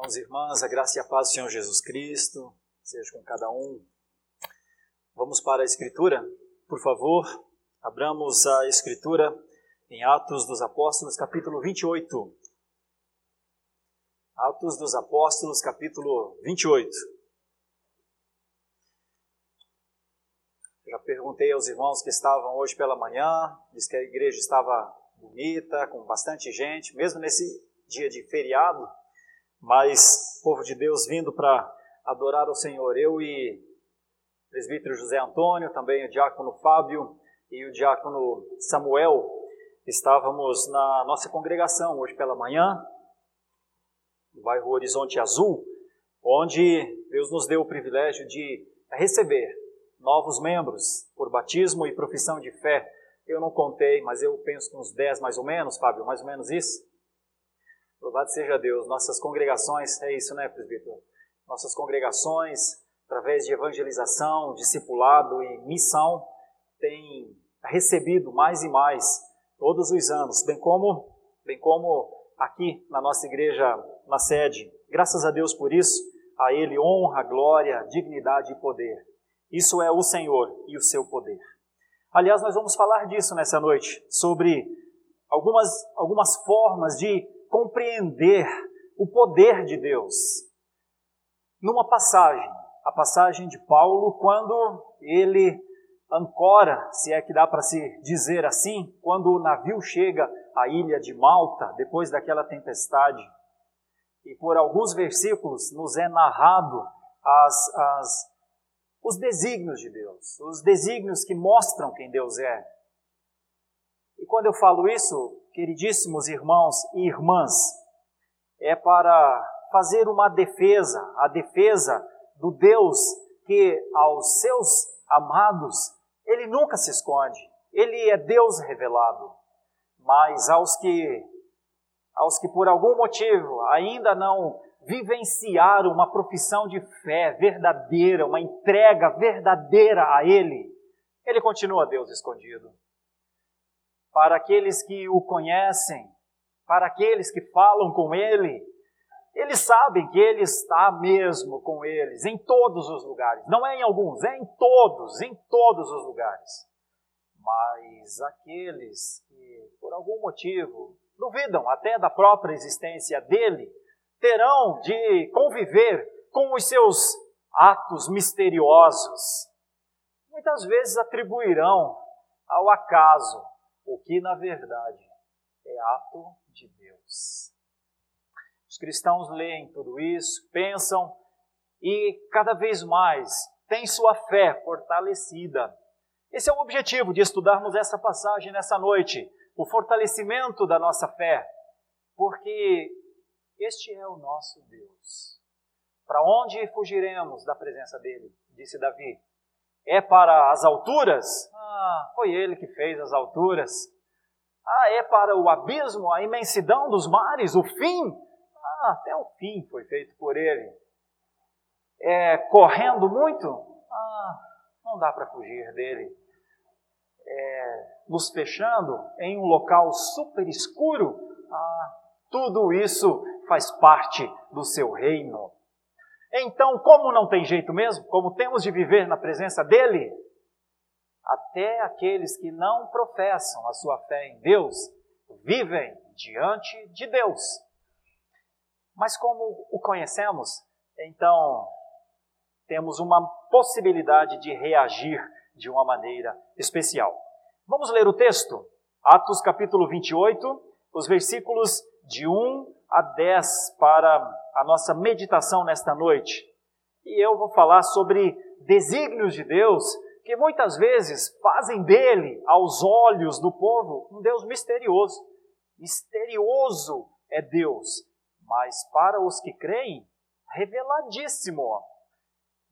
Irmãos e irmãs, a graça e a paz do Senhor Jesus Cristo seja com cada um. Vamos para a Escritura, por favor, abramos a Escritura em Atos dos Apóstolos, capítulo 28. Atos dos Apóstolos, capítulo 28. Já perguntei aos irmãos que estavam hoje pela manhã, disse que a igreja estava bonita, com bastante gente, mesmo nesse dia de feriado, mas povo de Deus vindo para adorar o Senhor. Eu e o presbítero José Antônio, também o diácono Fábio e o diácono Samuel estávamos na nossa congregação hoje pela manhã, no bairro Horizonte Azul, onde Deus nos deu o privilégio de receber novos membros por batismo e profissão de fé. Eu não contei, mas eu penso que uns 10 mais ou menos, Fábio, mais ou menos isso. Louvado seja Deus. Nossas congregações, é isso, né, presbítero? Nossas congregações, através de evangelização, discipulado e missão, têm recebido mais e mais todos os anos, bem como, bem como aqui na nossa igreja, na sede. Graças a Deus por isso, a Ele honra, glória, dignidade e poder. Isso é o Senhor e o seu poder. Aliás, nós vamos falar disso nessa noite, sobre algumas, algumas formas de compreender o poder de Deus. Numa passagem, a passagem de Paulo, quando ele ancora, se é que dá para se dizer assim, quando o navio chega à ilha de Malta, depois daquela tempestade, e por alguns versículos nos é narrado as, as, os desígnios de Deus, os desígnios que mostram quem Deus é. E quando eu falo isso, queridíssimos irmãos e irmãs, é para fazer uma defesa, a defesa do Deus que aos seus amados, ele nunca se esconde. Ele é Deus revelado. Mas aos que aos que por algum motivo ainda não vivenciaram uma profissão de fé verdadeira, uma entrega verdadeira a ele, ele continua Deus escondido para aqueles que o conhecem, para aqueles que falam com ele, eles sabem que ele está mesmo com eles em todos os lugares. Não é em alguns, é em todos, em todos os lugares. Mas aqueles que, por algum motivo, duvidam até da própria existência dele, terão de conviver com os seus atos misteriosos. Muitas vezes atribuirão ao acaso o que na verdade é ato de Deus. Os cristãos leem tudo isso, pensam e cada vez mais têm sua fé fortalecida. Esse é o objetivo de estudarmos essa passagem nessa noite, o fortalecimento da nossa fé, porque este é o nosso Deus. Para onde fugiremos da presença dele? Disse Davi. É para as alturas? Ah, foi ele que fez as alturas. Ah, é para o abismo, a imensidão dos mares, o fim? Ah, até o fim foi feito por ele. É, correndo muito? Ah, não dá para fugir dele. É, nos fechando em um local super escuro? Ah, tudo isso faz parte do seu reino. Então, como não tem jeito mesmo, como temos de viver na presença dele, até aqueles que não professam a sua fé em Deus vivem diante de Deus. Mas como o conhecemos, então temos uma possibilidade de reagir de uma maneira especial. Vamos ler o texto? Atos capítulo 28, os versículos de 1 a 10 para a nossa meditação nesta noite. E eu vou falar sobre desígnios de Deus que muitas vezes fazem dele, aos olhos do povo, um Deus misterioso. Misterioso é Deus, mas para os que creem, reveladíssimo.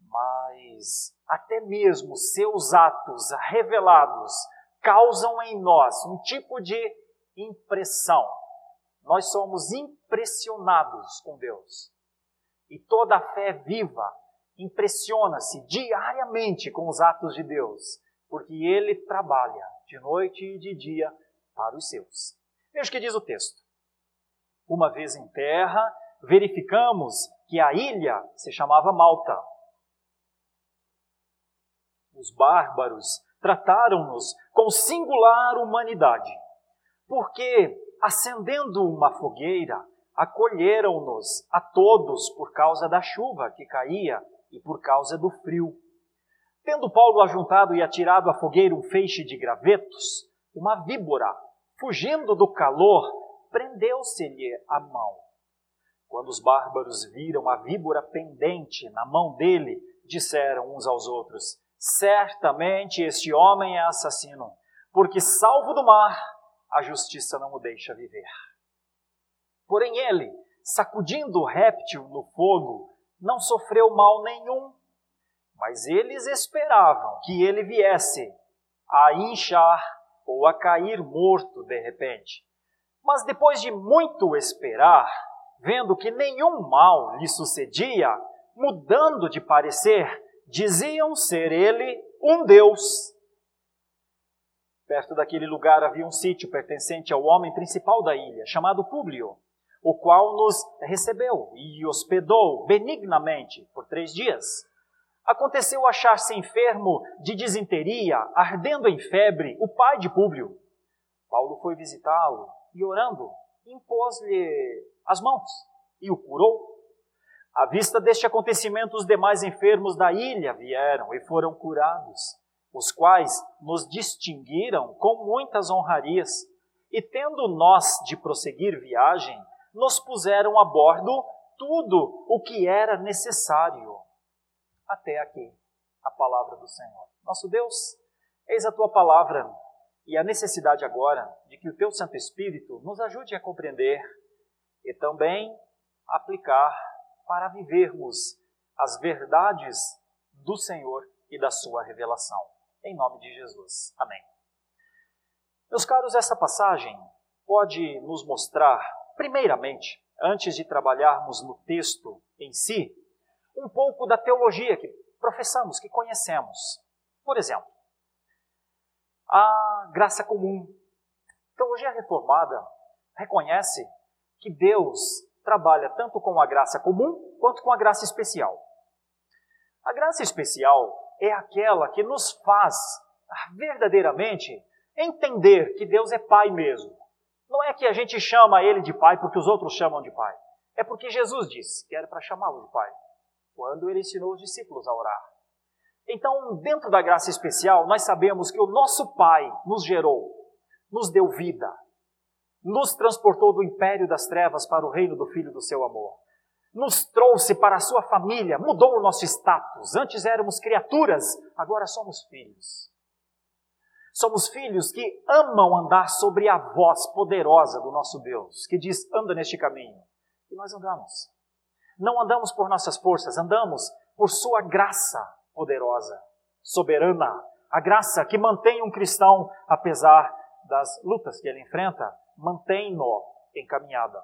Mas até mesmo seus atos revelados causam em nós um tipo de impressão. Nós somos impressionados com Deus. E toda a fé viva impressiona-se diariamente com os atos de Deus, porque ele trabalha de noite e de dia para os seus. Veja o que diz o texto. Uma vez em terra, verificamos que a ilha se chamava Malta. Os bárbaros trataram-nos com singular humanidade, porque, acendendo uma fogueira, acolheram-nos a todos por causa da chuva que caía e por causa do frio. Tendo Paulo ajuntado e atirado à fogueira um feixe de gravetos, uma víbora, fugindo do calor, prendeu-se-lhe a mão. Quando os bárbaros viram a víbora pendente na mão dele, disseram uns aos outros: Certamente este homem é assassino, porque, salvo do mar, a justiça não o deixa viver. Porém, ele, sacudindo o réptil no fogo, não sofreu mal nenhum, mas eles esperavam que ele viesse a inchar ou a cair morto de repente. Mas depois de muito esperar, vendo que nenhum mal lhe sucedia, mudando de parecer, diziam ser ele um Deus. Perto daquele lugar havia um sítio pertencente ao homem principal da ilha, chamado Públio, o qual nos recebeu e hospedou benignamente por três dias. Aconteceu achar-se enfermo de disenteria, ardendo em febre, o pai de Públio. Paulo foi visitá-lo e, orando, impôs-lhe as mãos e o curou. À vista deste acontecimento, os demais enfermos da ilha vieram e foram curados, os quais nos distinguiram com muitas honrarias, e tendo nós de prosseguir viagem, nos puseram a bordo tudo o que era necessário. Até aqui a palavra do Senhor. Nosso Deus, eis a tua palavra e a necessidade agora de que o teu Santo Espírito nos ajude a compreender e também aplicar para vivermos as verdades do Senhor e da sua revelação. Em nome de Jesus. Amém. Meus caros, essa passagem pode nos mostrar, primeiramente, antes de trabalharmos no texto em si, um pouco da teologia que professamos, que conhecemos. Por exemplo, a graça comum. A teologia reformada reconhece que Deus trabalha tanto com a graça comum quanto com a graça especial. A graça especial é aquela que nos faz verdadeiramente entender que Deus é Pai mesmo. Não é que a gente chama Ele de Pai porque os outros chamam de Pai. É porque Jesus disse que era para chamá-lo de Pai, quando ele ensinou os discípulos a orar. Então, dentro da graça especial, nós sabemos que o nosso Pai nos gerou, nos deu vida, nos transportou do império das trevas para o reino do Filho do seu amor. Nos trouxe para a sua família, mudou o nosso status. Antes éramos criaturas, agora somos filhos. Somos filhos que amam andar sobre a voz poderosa do nosso Deus, que diz: anda neste caminho. E nós andamos. Não andamos por nossas forças, andamos por Sua graça poderosa, soberana. A graça que mantém um cristão, apesar das lutas que ele enfrenta, mantém-no em caminhada.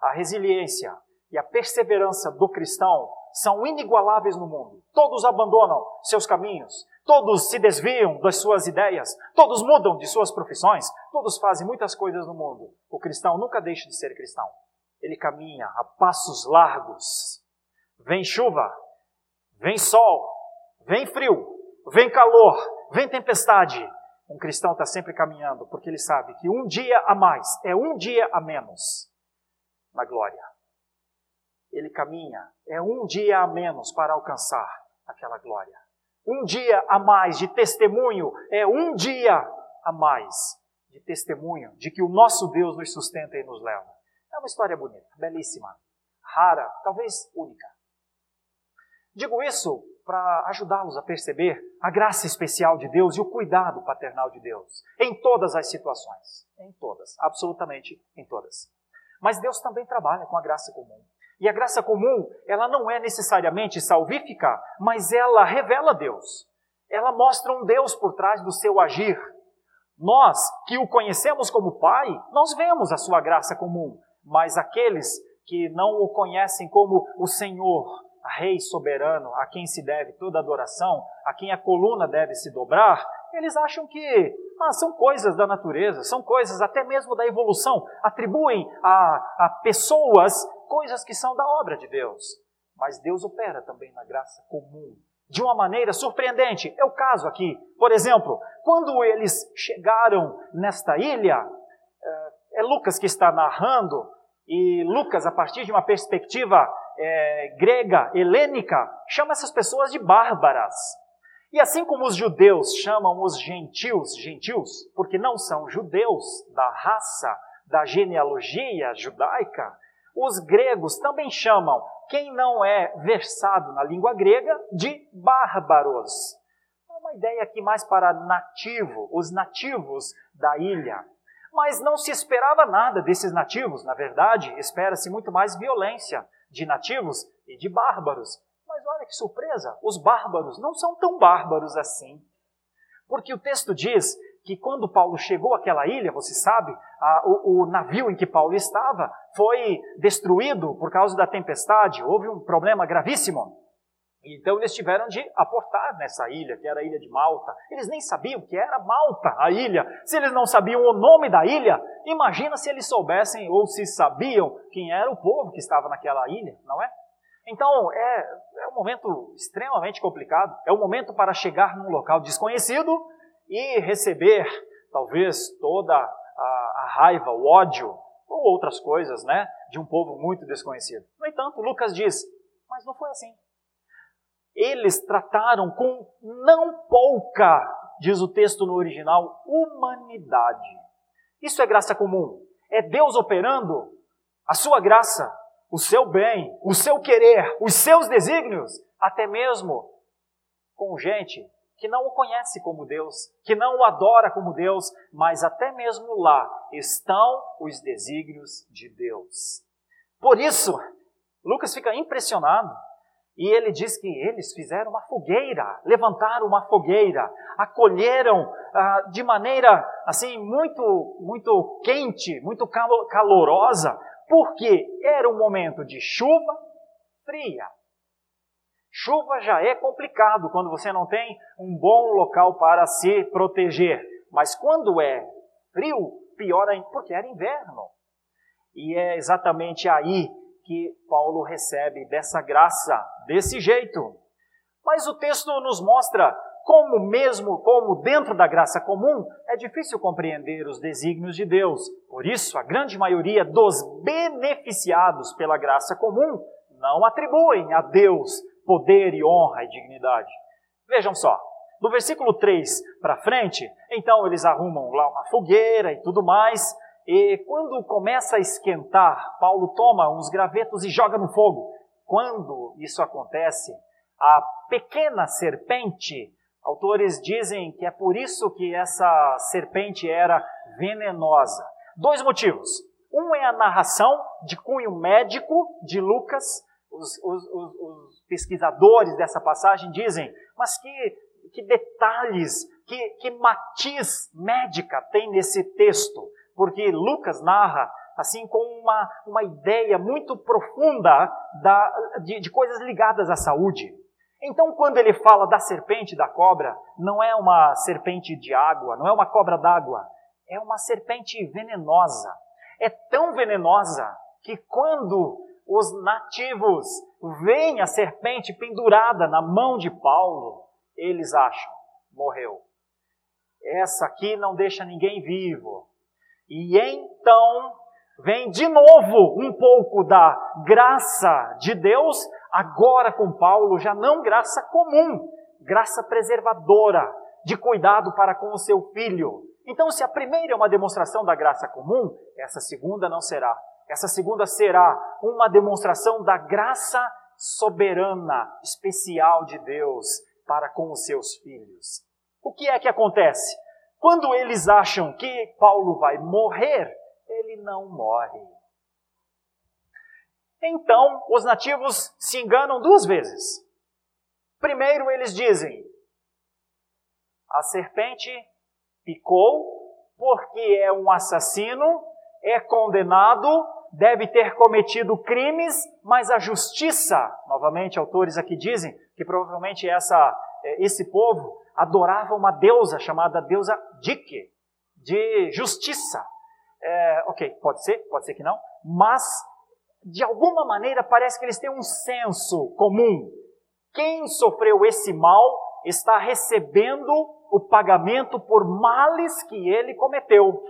A resiliência e a perseverança do cristão são inigualáveis no mundo. Todos abandonam seus caminhos, todos se desviam das suas ideias, todos mudam de suas profissões, todos fazem muitas coisas no mundo. O cristão nunca deixa de ser cristão. Ele caminha a passos largos. Vem chuva, vem sol, vem frio, vem calor, vem tempestade, um cristão está sempre caminhando, porque ele sabe que um dia a mais é um dia a menos na glória. Ele caminha, é um dia a menos para alcançar aquela glória. Um dia a mais de testemunho é um dia a mais de testemunho de que o nosso Deus nos sustenta e nos leva. É uma história bonita, belíssima, rara, talvez única. Digo isso para ajudá-los a perceber a graça especial de Deus e o cuidado paternal de Deus em todas as situações. Em todas, absolutamente em todas. Mas Deus também trabalha com a graça comum. E a graça comum, ela não é necessariamente salvífica, mas ela revela Deus. Ela mostra um Deus por trás do seu agir. Nós, que o conhecemos como Pai, nós vemos a sua graça comum, mas aqueles que não o conhecem como o Senhor, Rei soberano, a quem se deve toda adoração, a quem a coluna deve se dobrar, eles acham que ah, são coisas da natureza, são coisas até mesmo da evolução, atribuem a, a pessoas coisas que são da obra de Deus. Mas Deus opera também na graça comum, de uma maneira surpreendente. É o caso aqui. Por exemplo, quando eles chegaram nesta ilha, é Lucas que está narrando, e Lucas, a partir de uma perspectiva é, grega, helênica, chama essas pessoas de bárbaras. E assim como os judeus chamam os gentios gentios, porque não são judeus da raça, da genealogia judaica, os gregos também chamam quem não é versado na língua grega de bárbaros. É uma ideia aqui mais para nativo, os nativos da ilha. Mas não se esperava nada desses nativos, na verdade, espera-se muito mais violência de nativos e de bárbaros. Olha que surpresa, os bárbaros não são tão bárbaros assim. Porque o texto diz que quando Paulo chegou àquela ilha, você sabe, a, o, o, navio em que Paulo estava foi destruído por causa da tempestade, houve um problema gravíssimo. Então eles tiveram de aportar nessa ilha, que era a ilha de Malta. Eles nem sabiam que era Malta, a ilha. Se eles não sabiam o nome da ilha, imagina se eles soubessem ou se sabiam quem era o povo que estava naquela ilha, não é? Então é, é um momento extremamente complicado. É um momento para chegar num local desconhecido e receber talvez toda a, a raiva, o ódio ou outras coisas, né, de um povo muito desconhecido. No entanto, Lucas diz: mas não foi assim eles trataram com não pouca, diz o texto no original, humanidade. Isso é graça comum. É Deus operando a sua graça, o seu bem, o seu querer, os seus desígnios, até mesmo com gente que não o conhece como Deus, que não o adora como Deus, mas até mesmo lá estão os desígnios de Deus. Por isso, Lucas fica impressionado e ele diz que eles fizeram uma fogueira, levantaram uma fogueira, acolheram ah, de maneira assim muito muito quente, muito calorosa, porque era um momento de chuva fria. Chuva já é complicado quando você não tem um bom local para se proteger, mas quando é frio, pior ainda, porque era inverno. E é exatamente aí que Paulo recebe dessa graça, desse jeito. Mas o texto nos mostra como mesmo como dentro da graça comum é difícil compreender os desígnios de Deus. Por isso, a grande maioria dos beneficiados pela graça comum não atribuem a Deus poder e honra e dignidade. Vejam só, do versículo 3 para frente, então eles arrumam lá uma fogueira e tudo mais, e quando começa a esquentar, Paulo toma uns gravetos e joga no fogo. Quando isso acontece, a pequena serpente, autores dizem que é por isso que essa serpente era venenosa. Dois motivos. Um é a narração de cunho médico de Lucas. Os, os, os, os pesquisadores dessa passagem dizem, mas que, que detalhes, que, que matiz médica tem nesse texto porque Lucas narra assim com uma, uma ideia muito profunda da, de, de coisas ligadas à saúde. Então, quando ele fala da serpente e da cobra, não é uma serpente de água, não é uma cobra d'água, é uma serpente venenosa. É tão venenosa que quando os nativos veem a serpente pendurada na mão de Paulo, eles acham, morreu. Essa aqui não deixa ninguém vivo. E então vem de novo um pouco da graça de Deus, agora com Paulo, já não graça comum, graça preservadora, de cuidado para com o seu filho. Então, se a primeira é uma demonstração da graça comum, essa segunda não será. Essa segunda será uma demonstração da graça soberana, especial de Deus para com os seus filhos. O que é que acontece? Quando eles acham que Paulo vai morrer, ele não morre. Então, os nativos se enganam duas vezes. Primeiro, eles dizem: a serpente picou porque é um assassino, é condenado, deve ter cometido crimes, mas a justiça, novamente, autores aqui dizem que provavelmente essa, esse povo adorava uma deusa chamada deusa Dike, de justiça. É, ok, pode ser, pode ser que não, mas de alguma maneira parece que eles têm um senso comum. Quem sofreu esse mal está recebendo o pagamento por males que ele cometeu.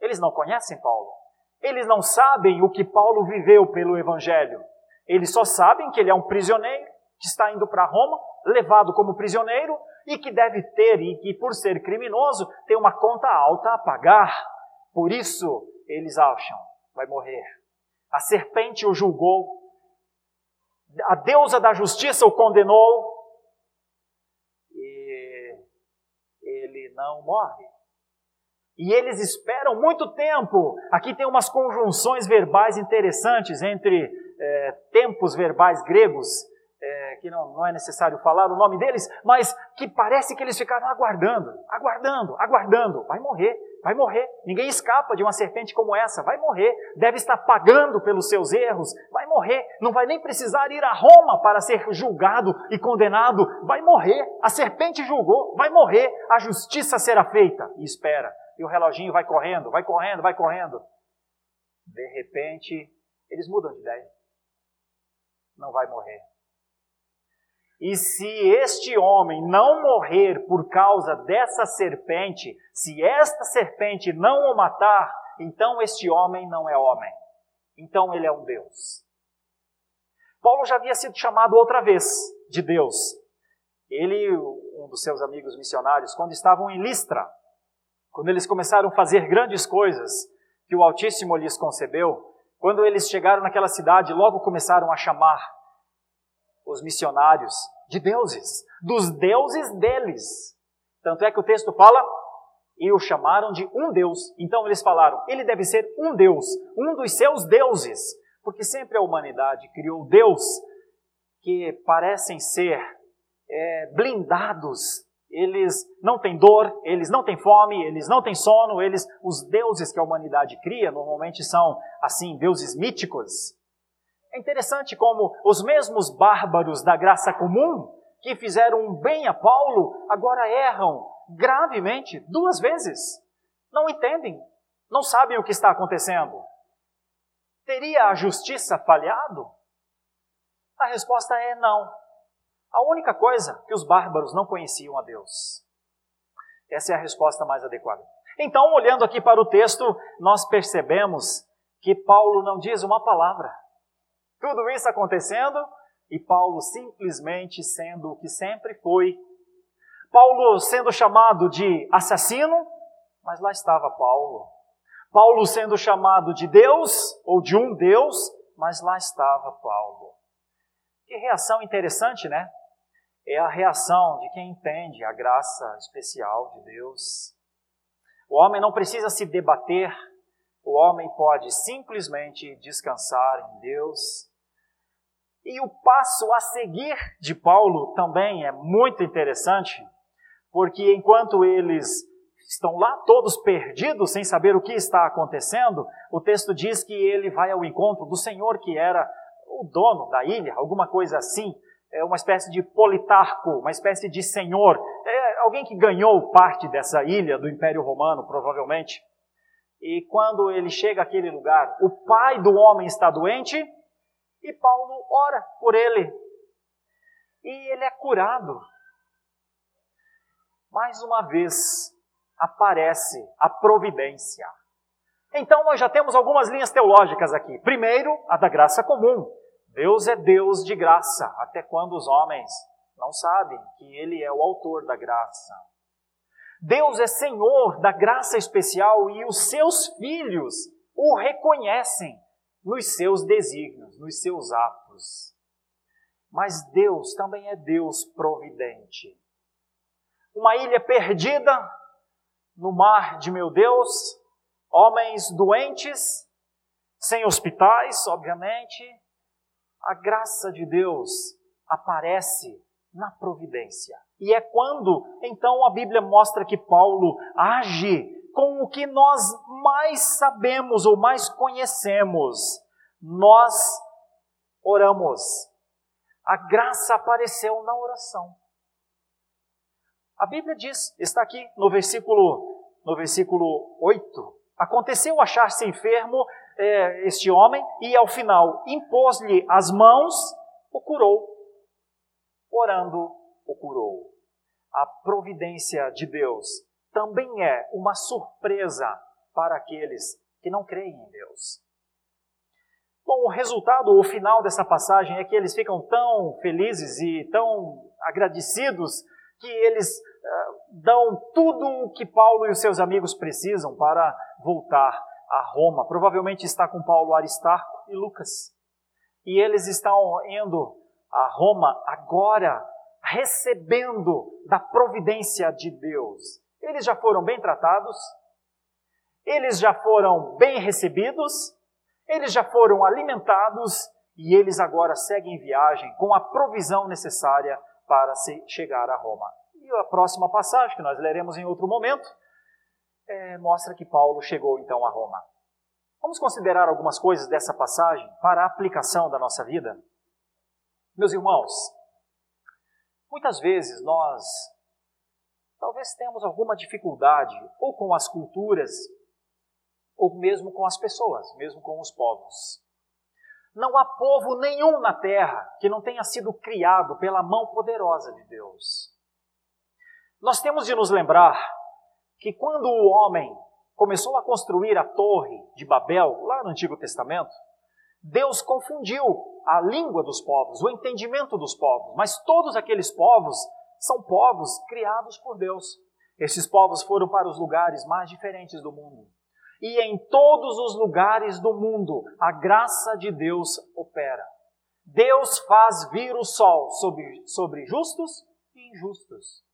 Eles não conhecem Paulo. Eles não sabem o que Paulo viveu pelo Evangelho. Eles só sabem que ele é um prisioneiro que está indo para Roma, levado como prisioneiro e que deve ter, e que por ser criminoso, tem uma conta alta a pagar. Por isso, eles acham, vai morrer. A serpente o julgou, a deusa da justiça o condenou, e ele não morre. E eles esperam muito tempo. Aqui tem umas conjunções verbais interessantes entre é, tempos verbais gregos que não, não é necessário falar o nome deles, mas que parece que eles ficaram aguardando, aguardando, aguardando. Vai morrer, vai morrer. Ninguém escapa de uma serpente como essa, vai morrer. Deve estar pagando pelos seus erros, vai morrer. Não vai nem precisar ir a Roma para ser julgado e condenado, vai morrer. A serpente julgou, vai morrer. A justiça será feita. E espera. E o reloginho vai correndo, vai correndo, vai correndo. De repente, eles mudam de ideia. Não vai morrer e se este homem não morrer por causa dessa serpente, se esta serpente não o matar, então este homem não é homem. Então ele é um Deus. Paulo já havia sido chamado outra vez de Deus. Ele, um dos seus amigos missionários, quando estavam em Listra, quando eles começaram a fazer grandes coisas que o Altíssimo lhes concebeu, quando eles chegaram naquela cidade, logo começaram a chamar os missionários de deuses, dos deuses deles. Tanto é que o texto fala, e o chamaram de um Deus. Então eles falaram, ele deve ser um Deus, um dos seus deuses, porque sempre a humanidade criou Deus que parecem ser é, blindados. Eles não têm dor, eles não têm fome, eles não têm sono, eles, os deuses que a humanidade cria, normalmente são assim, deuses míticos, é interessante como os mesmos bárbaros da graça comum, que fizeram um bem a Paulo, agora erram gravemente duas vezes. Não entendem, não sabem o que está acontecendo. Teria a justiça falhado? A resposta é não. A única coisa que os bárbaros não conheciam a Deus. Essa é a resposta mais adequada. Então, olhando aqui para o texto, nós percebemos que Paulo não diz uma palavra. Tudo isso acontecendo e Paulo simplesmente sendo o que sempre foi. Paulo sendo chamado de assassino, mas lá estava Paulo. Paulo sendo chamado de Deus ou de um Deus, mas lá estava Paulo. Que reação interessante, né? É a reação de quem entende a graça especial de Deus. O homem não precisa se debater o homem pode simplesmente descansar em Deus. E o passo a seguir de Paulo também é muito interessante, porque enquanto eles estão lá todos perdidos, sem saber o que está acontecendo, o texto diz que ele vai ao encontro do Senhor que era o dono da ilha, alguma coisa assim, é uma espécie de politarco, uma espécie de senhor, é alguém que ganhou parte dessa ilha do Império Romano, provavelmente. E quando ele chega àquele lugar, o pai do homem está doente e Paulo ora por ele. E ele é curado. Mais uma vez aparece a providência. Então nós já temos algumas linhas teológicas aqui. Primeiro, a da graça comum. Deus é Deus de graça, até quando os homens não sabem que Ele é o autor da graça. Deus é Senhor da graça especial e os seus filhos o reconhecem nos seus desígnios, nos seus atos. Mas Deus também é Deus providente. Uma ilha perdida no mar de meu Deus, homens doentes, sem hospitais, obviamente. A graça de Deus aparece na providência. E é quando, então, a Bíblia mostra que Paulo age com o que nós mais sabemos ou mais conhecemos. Nós oramos. A graça apareceu na oração. A Bíblia diz, está aqui no versículo, no versículo 8: Aconteceu achar-se enfermo é, este homem e, ao final, impôs-lhe as mãos, o curou. Orando, o curou. A providência de Deus também é uma surpresa para aqueles que não creem em Deus. Bom, o resultado, o final dessa passagem é que eles ficam tão felizes e tão agradecidos que eles uh, dão tudo o que Paulo e os seus amigos precisam para voltar a Roma. Provavelmente está com Paulo Aristarco e Lucas. E eles estão indo a Roma agora, recebendo da providência de Deus. Eles já foram bem tratados, eles já foram bem recebidos, eles já foram alimentados e eles agora seguem viagem com a provisão necessária para se chegar a Roma. E a próxima passagem, que nós leremos em outro momento, é, mostra que Paulo chegou então a Roma. Vamos considerar algumas coisas dessa passagem para a aplicação da nossa vida? Meus irmãos, muitas vezes nós talvez temos alguma dificuldade ou com as culturas ou mesmo com as pessoas, mesmo com os povos. Não há povo nenhum na terra que não tenha sido criado pela mão poderosa de Deus. Nós temos de nos lembrar que quando o homem começou a construir a torre de Babel, lá no Antigo Testamento, Deus confundiu a língua dos povos, o entendimento dos povos, mas todos aqueles povos são povos criados por Deus. Esses povos foram para os lugares mais diferentes do mundo. E em todos os lugares do mundo, a graça de Deus opera. Deus faz vir o sol sobre, sobre justos e injustos.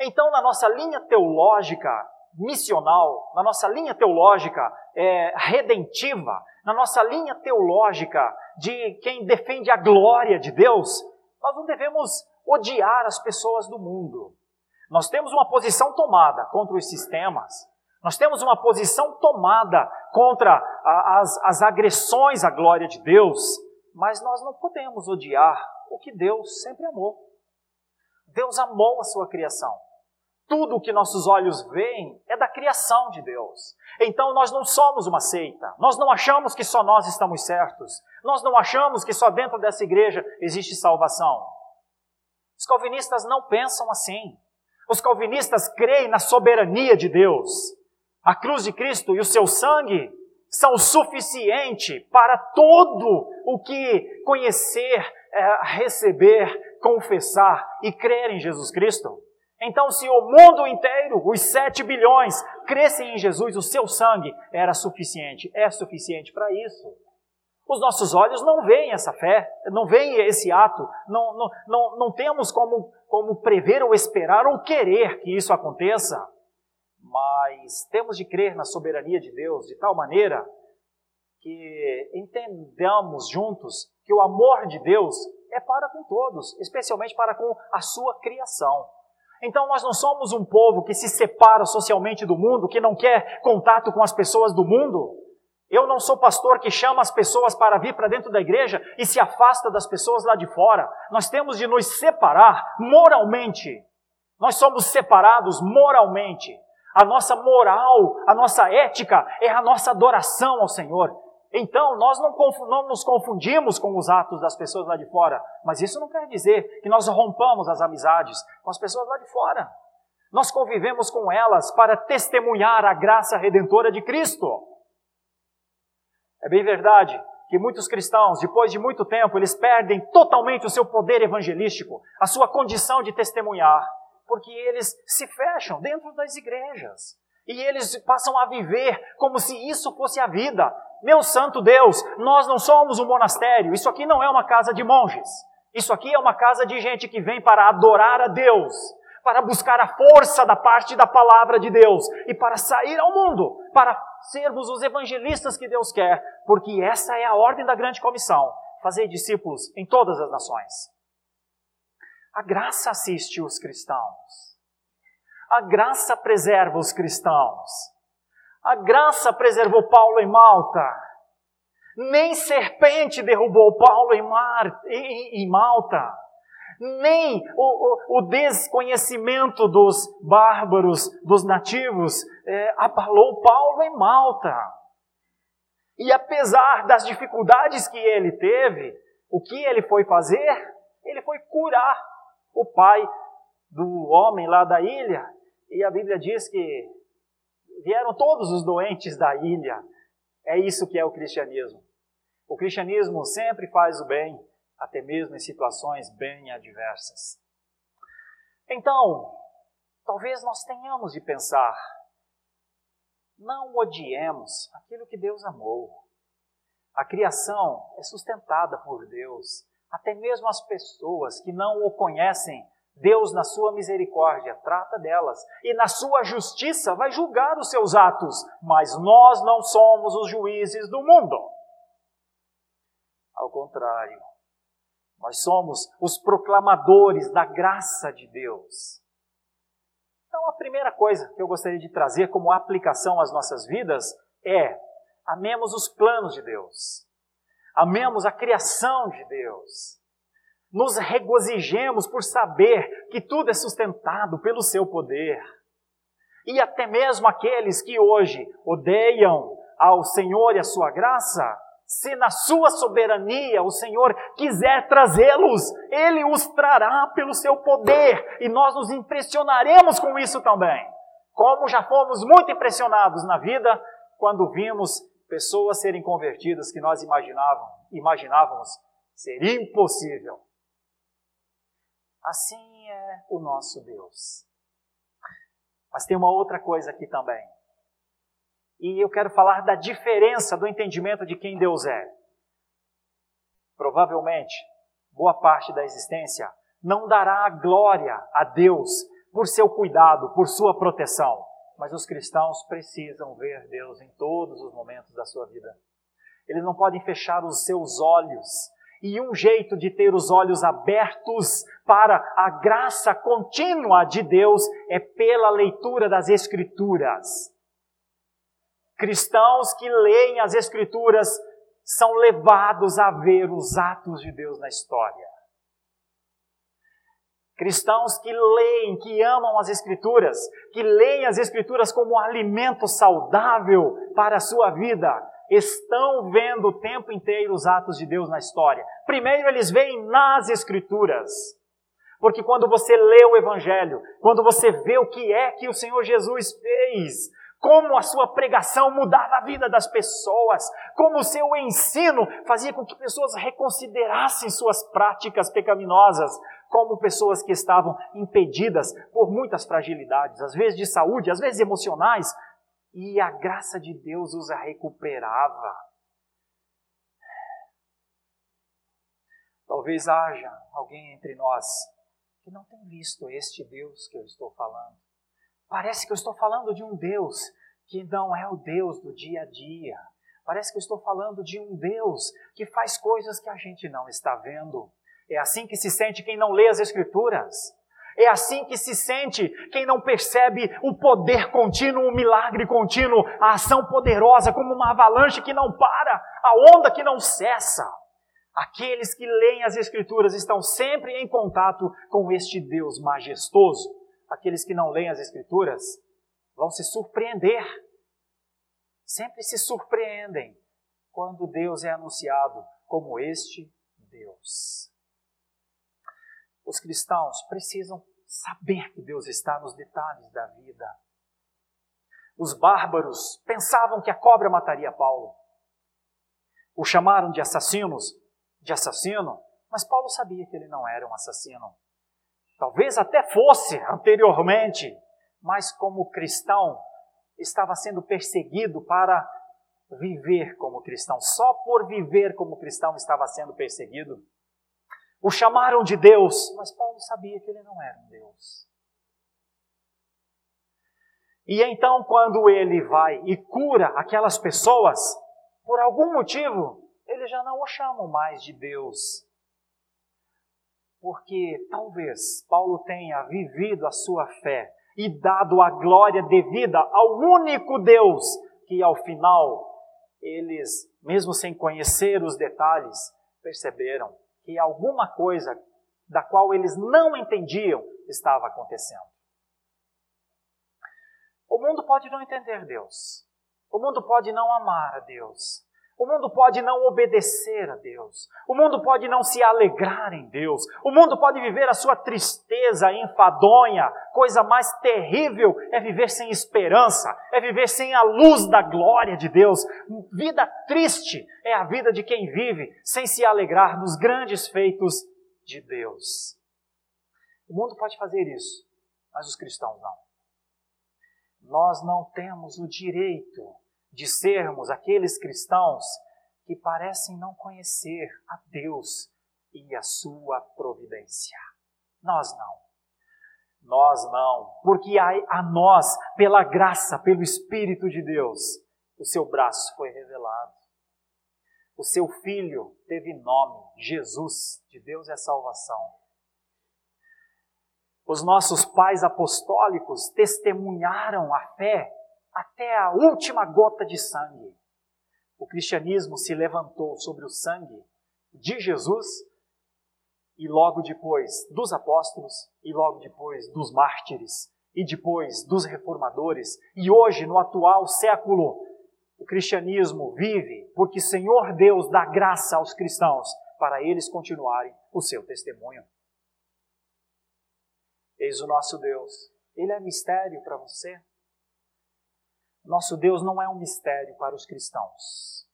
Então, na nossa linha teológica missional, na nossa linha teológica é, redentiva, na nossa linha teológica de quem defende a glória de Deus, nós não devemos odiar as pessoas do mundo. Nós temos uma posição tomada contra os sistemas, nós temos uma posição tomada contra as, as agressões à glória de Deus, mas nós não podemos odiar o que Deus sempre amou. Deus amou a sua criação. Tudo o que nossos olhos veem é da criação de Deus. Então nós não somos uma seita. Nós não achamos que só nós estamos certos. Nós não achamos que só dentro dessa igreja existe salvação. Os calvinistas não pensam assim. Os calvinistas creem na soberania de Deus. A cruz de Cristo e o seu sangue são suficiente para todo o que conhecer, é, receber, confessar e crer em Jesus Cristo. Então, se o mundo inteiro, os sete bilhões, crescem em Jesus, o seu sangue era suficiente, é suficiente para isso. Os nossos olhos não veem essa fé, não veem esse ato, não, não, não, não temos como, como prever ou esperar ou querer que isso aconteça mas temos de crer na soberania de Deus de tal maneira que entendamos juntos que o amor de Deus é para com todos, especialmente para com a sua criação. Então nós não somos um povo que se separa socialmente do mundo, que não quer contato com as pessoas do mundo. Eu não sou pastor que chama as pessoas para vir para dentro da igreja e se afasta das pessoas lá de fora. Nós temos de nos separar moralmente. Nós somos separados moralmente. A nossa moral, a nossa ética é a nossa adoração ao Senhor. Então, nós não, não, nos confundimos com os atos das pessoas lá de fora, mas isso não quer dizer que nós rompamos as amizades com as pessoas lá de fora. Nós convivemos com elas para testemunhar a graça redentora de Cristo. É bem verdade que muitos cristãos, depois de muito tempo, eles perdem totalmente o seu poder evangelístico, a sua condição de testemunhar porque eles se fecham dentro das igrejas. E eles passam a viver como se isso fosse a vida. Meu santo Deus, nós não somos um monastério, isso aqui não é uma casa de monges. Isso aqui é uma casa de gente que vem para adorar a Deus, para buscar a força da parte da palavra de Deus e para sair ao mundo, para sermos os evangelistas que Deus quer, porque essa é a ordem da grande comissão: fazer discípulos em todas as nações. A graça assiste os cristãos. A graça preserva os cristãos. A graça preservou Paulo em Malta. Nem serpente derrubou Paulo em, Mar, em, em Malta. Nem o, o, o desconhecimento dos bárbaros, dos nativos, é, abalou Paulo em Malta. E apesar das dificuldades que ele teve, o que ele foi fazer? Ele foi curar o pai do homem lá da ilha. E a Bíblia diz que vieram todos os doentes da ilha. É isso que é o cristianismo. O cristianismo sempre faz o bem, até mesmo em situações bem adversas. Então, talvez nós tenhamos de pensar, não odiemos aquilo que Deus amou. A criação é sustentada por Deus. Até mesmo as pessoas que não o conhecem, Deus, na sua misericórdia, trata delas e na sua justiça vai julgar os seus atos, mas nós não somos os juízes do mundo. Ao contrário, nós somos os proclamadores da graça de Deus. Então, a primeira coisa que eu gostaria de trazer como aplicação às nossas vidas é: amemos os planos de Deus, amemos a criação de Deus, nos regozijemos por saber que tudo é sustentado pelo seu poder. E até mesmo aqueles que hoje odeiam ao Senhor e a sua graça, se na sua soberania o Senhor quiser trazê-los, Ele os trará pelo seu poder e nós nos impressionaremos com isso também. Como já fomos muito impressionados na vida quando vimos pessoas serem convertidas que nós imaginávamos, imaginávamos ser impossível. Assim é o nosso Deus. Mas tem uma outra coisa aqui também. E eu quero falar da diferença do entendimento de quem Deus é. Provavelmente, boa parte da existência não dará a glória a Deus por seu cuidado, por sua proteção. Mas os cristãos precisam ver Deus em todos os momentos da sua vida. Eles não podem fechar os seus olhos. E um jeito de ter os olhos abertos para a graça contínua de Deus é pela leitura das Escrituras. Cristãos que leem as Escrituras são levados a ver os atos de Deus na história. Cristãos que leem, que amam as Escrituras, que leem as Escrituras como um alimento saudável para a sua vida, estão vendo o tempo inteiro os atos de Deus na história. Primeiro, eles veem nas Escrituras. Porque quando você lê o Evangelho, quando você vê o que é que o Senhor Jesus fez, como a sua pregação mudava a vida das pessoas, como o seu ensino fazia com que pessoas reconsiderassem suas práticas pecaminosas, como pessoas que estavam impedidas por muitas fragilidades, às vezes de saúde, às vezes emocionais, e a graça de Deus os recuperava. Talvez haja alguém entre nós que não tem visto este Deus que eu estou falando. Parece que eu estou falando de um Deus que não é o Deus do dia a dia. Parece que eu estou falando de um Deus que faz coisas que a gente não está vendo. É assim que se sente quem não lê as Escrituras. É assim que se sente quem não percebe o poder contínuo, o milagre contínuo, a ação poderosa como uma avalanche que não para, a onda que não cessa. Aqueles que leem as Escrituras estão sempre em contato com este Deus majestoso aqueles que não leem as Escrituras vão se surpreender. Sempre se surpreendem quando Deus é anunciado como este Deus. Os cristãos precisam saber que Deus está nos detalhes da vida. Os bárbaros pensavam que a cobra mataria Paulo. O chamaram de assassinos, de assassino, mas Paulo sabia que ele não era um assassino. Talvez até fosse anteriormente, mas como cristão estava sendo perseguido para viver como cristão. Só por viver como cristão estava sendo perseguido. O chamaram de Deus, mas Paulo sabia que ele não era um Deus. E então, quando ele vai e cura aquelas pessoas, por algum motivo, eles já não o chamam mais de Deus, porque talvez Paulo tenha vivido a sua fé e dado a glória devida ao único Deus que ao final eles, mesmo sem conhecer os detalhes, perceberam que alguma coisa da qual eles não entendiam estava acontecendo. O mundo pode não entender Deus. O mundo pode não amar a Deus. O mundo pode não obedecer a Deus. O mundo pode não se alegrar em Deus. O mundo pode viver a sua tristeza enfadonha. Coisa mais terrível é viver sem esperança, é viver sem a luz da glória de Deus. Vida triste é a vida de quem vive sem se alegrar nos grandes feitos de Deus. O mundo pode fazer isso, mas os cristãos não. Nós não temos o direito de sermos aqueles cristãos que parecem não conhecer a Deus e a sua providência. Nós não. Nós não, porque a, a nós, pela graça, pelo Espírito de Deus, o seu braço foi revelado. O seu filho teve nome, Jesus, de Deus é salvação. Os nossos pais apostólicos testemunharam a fé até a última gota de sangue. O cristianismo se levantou sobre o sangue de Jesus e logo depois dos apóstolos e logo depois dos mártires e depois dos reformadores e hoje no atual século o cristianismo vive porque Senhor Deus dá graça aos cristãos para eles continuarem o seu testemunho. Eis o nosso Deus. Ele é mistério para você? Nosso Deus não é um mistério para os cristãos.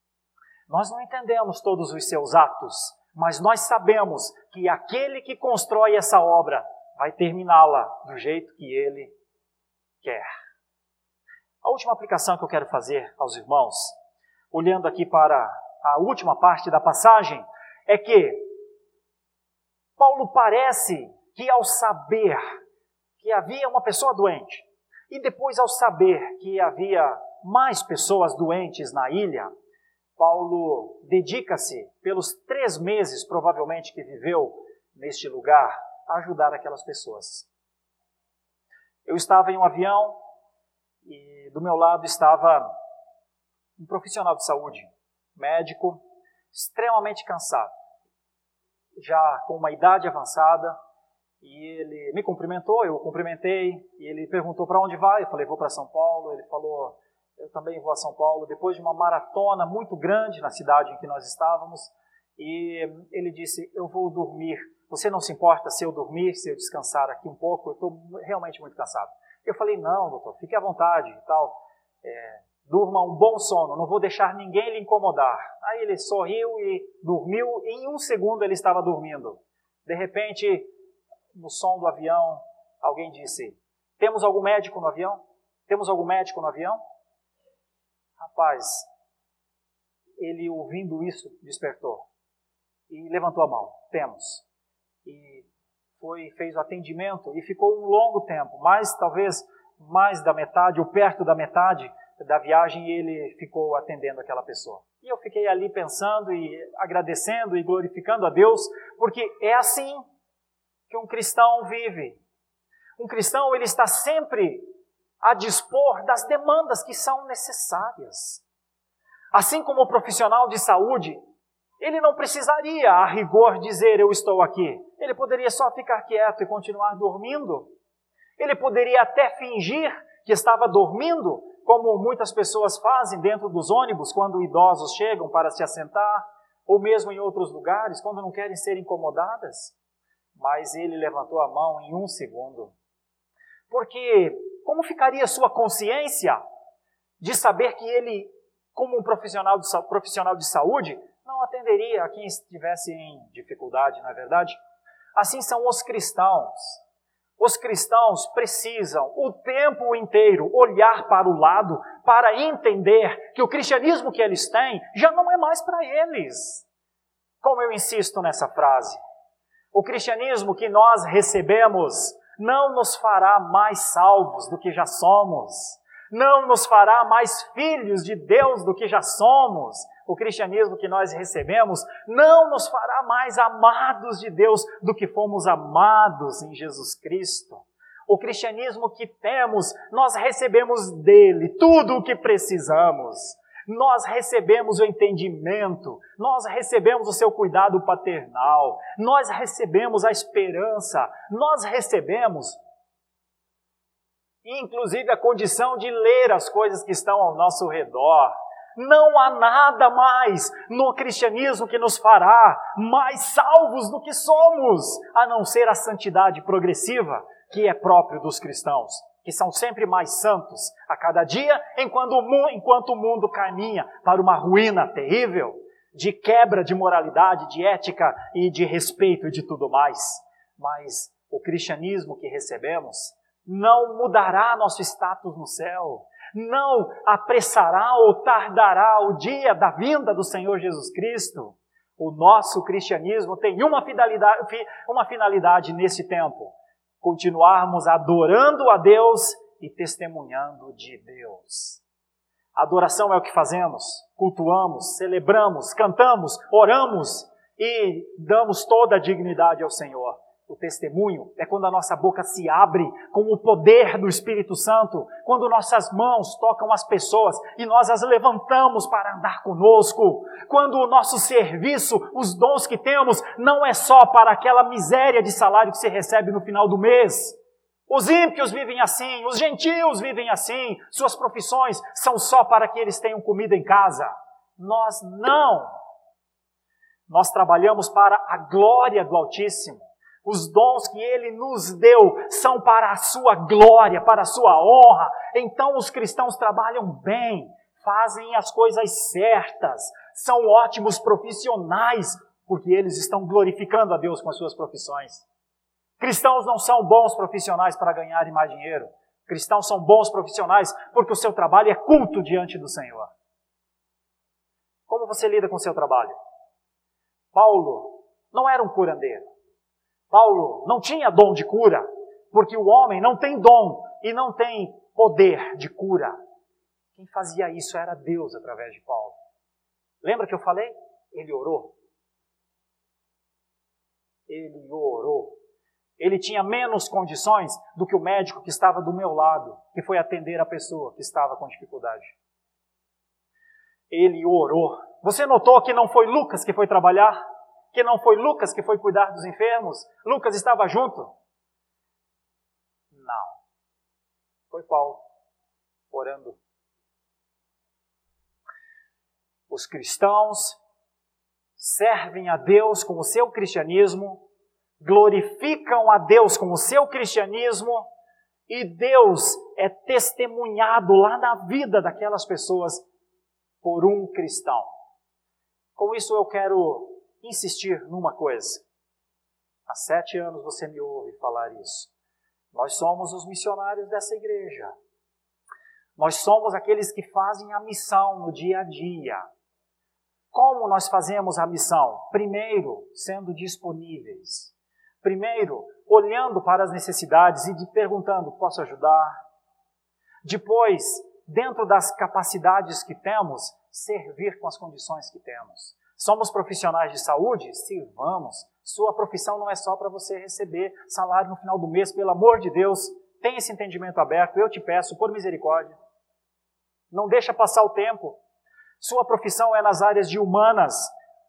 Nós não entendemos todos os seus atos, mas nós sabemos que aquele que constrói essa obra vai terminá-la do jeito que ele quer. A última aplicação que eu quero fazer aos irmãos, olhando aqui para a última parte da passagem, é que Paulo parece que ao saber que havia uma pessoa doente, e depois, ao saber que havia mais pessoas doentes na ilha, Paulo dedica-se, pelos três meses provavelmente que viveu neste lugar, a ajudar aquelas pessoas. Eu estava em um avião e do meu lado estava um profissional de saúde, médico, extremamente cansado, já com uma idade avançada, e ele me cumprimentou, eu o cumprimentei, e ele perguntou para onde vai. Eu falei, vou para São Paulo. Ele falou, eu também vou a São Paulo. Depois de uma maratona muito grande na cidade em que nós estávamos, e ele disse, eu vou dormir. Você não se importa se eu dormir, se eu descansar aqui um pouco? Eu estou realmente muito cansado. Eu falei, não, doutor, fique à vontade e tal. É, durma um bom sono, não vou deixar ninguém lhe incomodar. Aí ele sorriu e dormiu, e em um segundo ele estava dormindo. De repente, no som do avião, alguém disse: Temos algum médico no avião? Temos algum médico no avião? Rapaz, ele ouvindo isso despertou e levantou a mão. Temos. E foi fez o atendimento e ficou um longo tempo, mais talvez mais da metade ou perto da metade da viagem ele ficou atendendo aquela pessoa. E eu fiquei ali pensando e agradecendo e glorificando a Deus, porque é assim que um cristão vive. Um cristão ele está sempre a dispor das demandas que são necessárias. Assim como o profissional de saúde, ele não precisaria, a rigor, dizer eu estou aqui. Ele poderia só ficar quieto e continuar dormindo. Ele poderia até fingir que estava dormindo, como muitas pessoas fazem dentro dos ônibus quando idosos chegam para se assentar, ou mesmo em outros lugares, quando não querem ser incomodadas mas ele levantou a mão em um segundo. Porque como ficaria sua consciência de saber que ele, como um profissional de, profissional de saúde, não atenderia a quem estivesse em dificuldade, não é verdade? Assim são os cristãos. Os cristãos precisam o tempo inteiro olhar para o lado para entender que o cristianismo que eles têm já não é mais para eles. Como eu insisto nessa frase, o cristianismo que nós recebemos não nos fará mais salvos do que já somos, não nos fará mais filhos de Deus do que já somos. O cristianismo que nós recebemos não nos fará mais amados de Deus do que fomos amados em Jesus Cristo. O cristianismo que temos, nós recebemos dele tudo o que precisamos. Nós recebemos o entendimento, nós recebemos o seu cuidado paternal, nós recebemos a esperança, nós recebemos, inclusive, a condição de ler as coisas que estão ao nosso redor. Não há nada mais no cristianismo que nos fará mais salvos do que somos, a não ser a santidade progressiva que é próprio dos cristãos que são sempre mais santos a cada dia, enquanto o, mundo, enquanto o mundo caminha para uma ruína terrível de quebra de moralidade, de ética e de respeito e de tudo mais. Mas o cristianismo que recebemos não mudará nosso status no céu, não apressará ou tardará o dia da vinda do Senhor Jesus Cristo. O nosso cristianismo tem uma finalidade, uma finalidade nesse tempo: continuarmos adorando a Deus e testemunhando de Deus. Adoração é o que fazemos, cultuamos, celebramos, cantamos, oramos e damos toda a dignidade ao Senhor. O testemunho é quando a nossa boca se abre com o poder do Espírito Santo, quando nossas mãos tocam as pessoas e nós as levantamos para andar conosco, quando o nosso serviço, os dons que temos, não é só para aquela miséria de salário que se recebe no final do mês. Os ímpios vivem assim, os gentios vivem assim, suas profissões são só para que eles tenham comida em casa. Nós não. Nós trabalhamos para a glória do Altíssimo. Os dons que ele nos deu são para a sua glória, para a sua honra. Então os cristãos trabalham bem, fazem as coisas certas, são ótimos profissionais, porque eles estão glorificando a Deus com as suas profissões. Cristãos não são bons profissionais para ganharem mais dinheiro. Cristãos são bons profissionais porque o seu trabalho é culto diante do Senhor. Como você lida com o seu trabalho? Paulo não era um curandeiro. Paulo não tinha dom de cura, porque o homem não tem dom e não tem poder de cura. Quem fazia isso era Deus através de Paulo. Lembra que eu falei? Ele orou. Ele orou. Ele tinha menos condições do que o médico que estava do meu lado, que foi atender a pessoa que estava com dificuldade. Ele orou. Você notou que não foi Lucas que foi trabalhar? Que não foi Lucas que foi cuidar dos enfermos? Lucas estava junto? Não. Foi Paulo, orando. Os cristãos servem a Deus com o seu cristianismo, glorificam a Deus com o seu cristianismo, e Deus é testemunhado lá na vida daquelas pessoas por um cristão. Com isso eu quero insistir numa coisa. Há sete anos você me ouve falar isso. Nós somos os missionários dessa igreja. Nós somos aqueles que fazem a missão no dia a dia. Como nós fazemos a missão? Primeiro, sendo disponíveis. Primeiro, olhando para as necessidades e de perguntando: posso ajudar? Depois, dentro das capacidades que temos, servir com as condições que temos. Somos profissionais de saúde? Sirvamos. Sua profissão não é só para você receber salário no final do mês, pelo amor de Deus. Tenha esse entendimento aberto, eu te peço, por misericórdia. Não deixa passar o tempo. Sua profissão é nas áreas de humanas.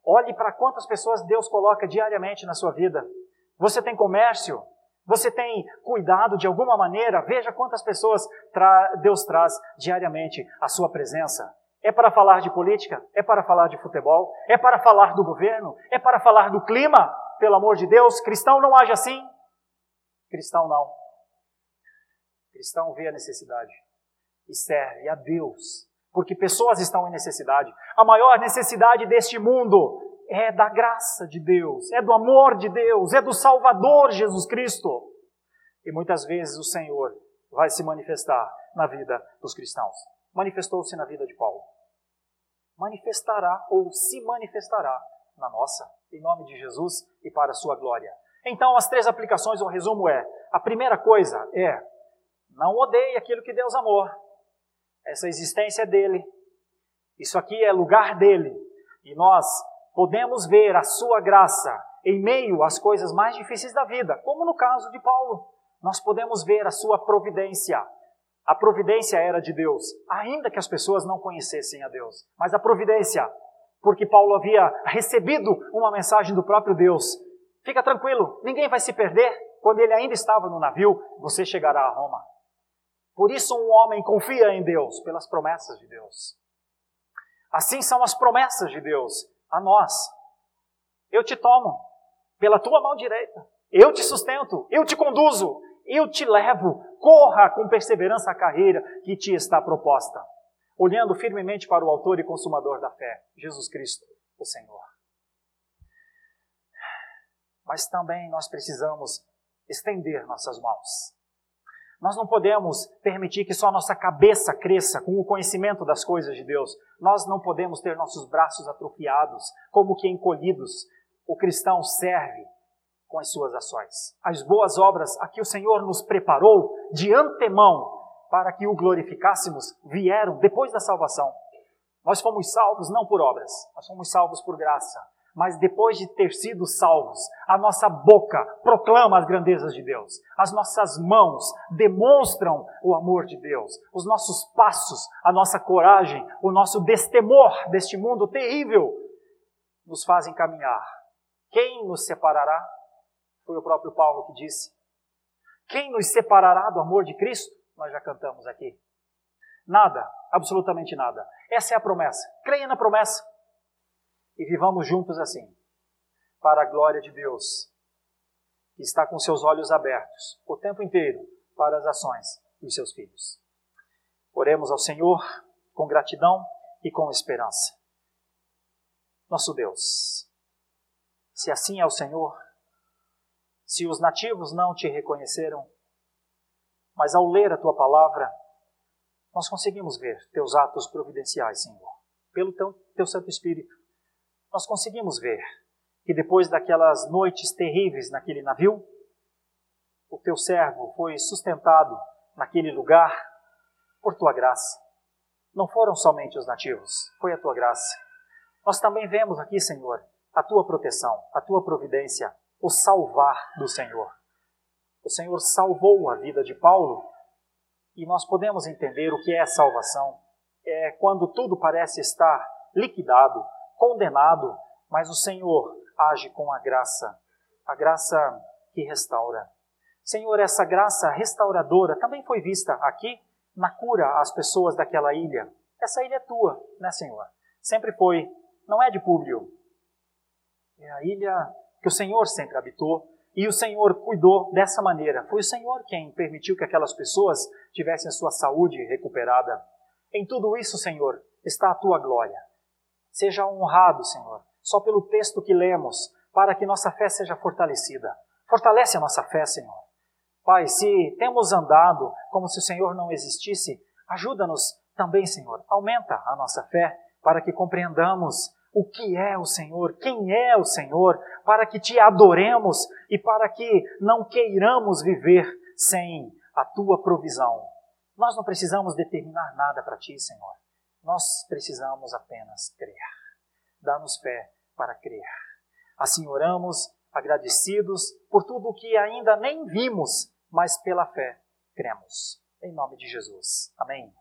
Olhe para quantas pessoas Deus coloca diariamente na sua vida. Você tem comércio? Você tem cuidado de alguma maneira? Veja quantas pessoas tra Deus traz diariamente à sua presença. É para falar de política? É para falar de futebol? É para falar do governo? É para falar do clima? Pelo amor de Deus, cristão não age assim? Cristão não. Cristão vê a necessidade e serve a Deus, porque pessoas estão em necessidade. A maior necessidade deste mundo é da graça de Deus, é do amor de Deus, é do Salvador Jesus Cristo. E muitas vezes o Senhor vai se manifestar na vida dos cristãos manifestou-se na vida de Paulo. Manifestará ou se manifestará na nossa, em nome de Jesus e para a sua glória. Então, as três aplicações, o resumo é: a primeira coisa é, não odeie aquilo que Deus amou. Essa existência é dele. Isso aqui é lugar dele. E nós podemos ver a sua graça em meio às coisas mais difíceis da vida, como no caso de Paulo. Nós podemos ver a sua providência A providência era de Deus, ainda que as pessoas não conhecessem a Deus. Mas a providência, porque Paulo havia recebido uma mensagem do próprio Deus. Fica tranquilo, ninguém vai se perder. Quando ele ainda estava no navio, você chegará a Roma. Por isso, um homem confia em Deus, pelas promessas de Deus. Assim são as promessas de Deus a nós. Eu te tomo pela tua mão direita, eu te sustento, eu te conduzo, eu te levo, corra com perseverança a carreira que te está proposta, olhando firmemente para o Autor e Consumador da fé, Jesus Cristo, o Senhor. Mas também nós precisamos estender nossas mãos. Nós não podemos permitir que só nossa cabeça cresça com o conhecimento das coisas de Deus. Nós não podemos ter nossos braços atrofiados, como que encolhidos. O cristão serve com as suas ações. As boas obras a que o Senhor nos preparou de antemão para que o glorificássemos vieram depois da salvação. Nós fomos salvos não por obras, nós fomos salvos por graça. Mas depois de ter sido salvos, a nossa boca proclama as grandezas de Deus, as nossas mãos demonstram o amor de Deus, os nossos passos, a nossa coragem, o nosso destemor deste mundo terrível nos fazem caminhar. Quem nos separará foi o próprio Paulo que disse. Quem nos separará do amor de Cristo? Nós já cantamos aqui. Nada, absolutamente nada. Essa é a promessa. Creia na promessa. E vivamos juntos assim, para a glória de Deus, que está com seus olhos abertos o tempo inteiro para as ações dos seus filhos. Oremos ao Senhor com gratidão e com esperança. Nosso Deus, se assim é o Senhor, se os nativos não te reconheceram, mas ao ler a tua palavra, nós conseguimos ver teus atos providenciais, Senhor, pelo teu, teu Santo Espírito. Nós conseguimos ver que depois daquelas noites terríveis naquele navio, o teu servo foi sustentado naquele lugar por tua graça. Não foram somente os nativos, foi a tua graça. Nós também vemos aqui, Senhor, a tua proteção, a tua providência, o salvar do Senhor. O Senhor salvou a vida de Paulo e nós podemos entender o que é salvação. É quando tudo parece estar liquidado, condenado, mas o Senhor age com a graça, a graça que restaura. Senhor, essa graça restauradora também foi vista aqui na cura às pessoas daquela ilha. Essa ilha é tua, né, Senhor? Sempre foi, não é de Públio. É a ilha que o Senhor sempre habitou e o Senhor cuidou dessa maneira. Foi o Senhor quem permitiu que aquelas pessoas tivessem a sua saúde recuperada. Em tudo isso, Senhor, está a tua glória. Seja honrado, Senhor, só pelo texto que lemos, para que nossa fé seja fortalecida. Fortalece a nossa fé, Senhor. Pai, se temos andado como se o Senhor não existisse, ajuda-nos também, Senhor. Aumenta a nossa fé para que compreendamos o que é o Senhor, quem é o Senhor, para que te adoremos e para que não queiramos viver sem a tua provisão. Nós não precisamos determinar nada para ti, Senhor. Nós precisamos apenas crer. Dá-nos fé para crer. Assim oramos, agradecidos por tudo o que ainda nem vimos, mas pela fé cremos. Em nome de Jesus. Amém.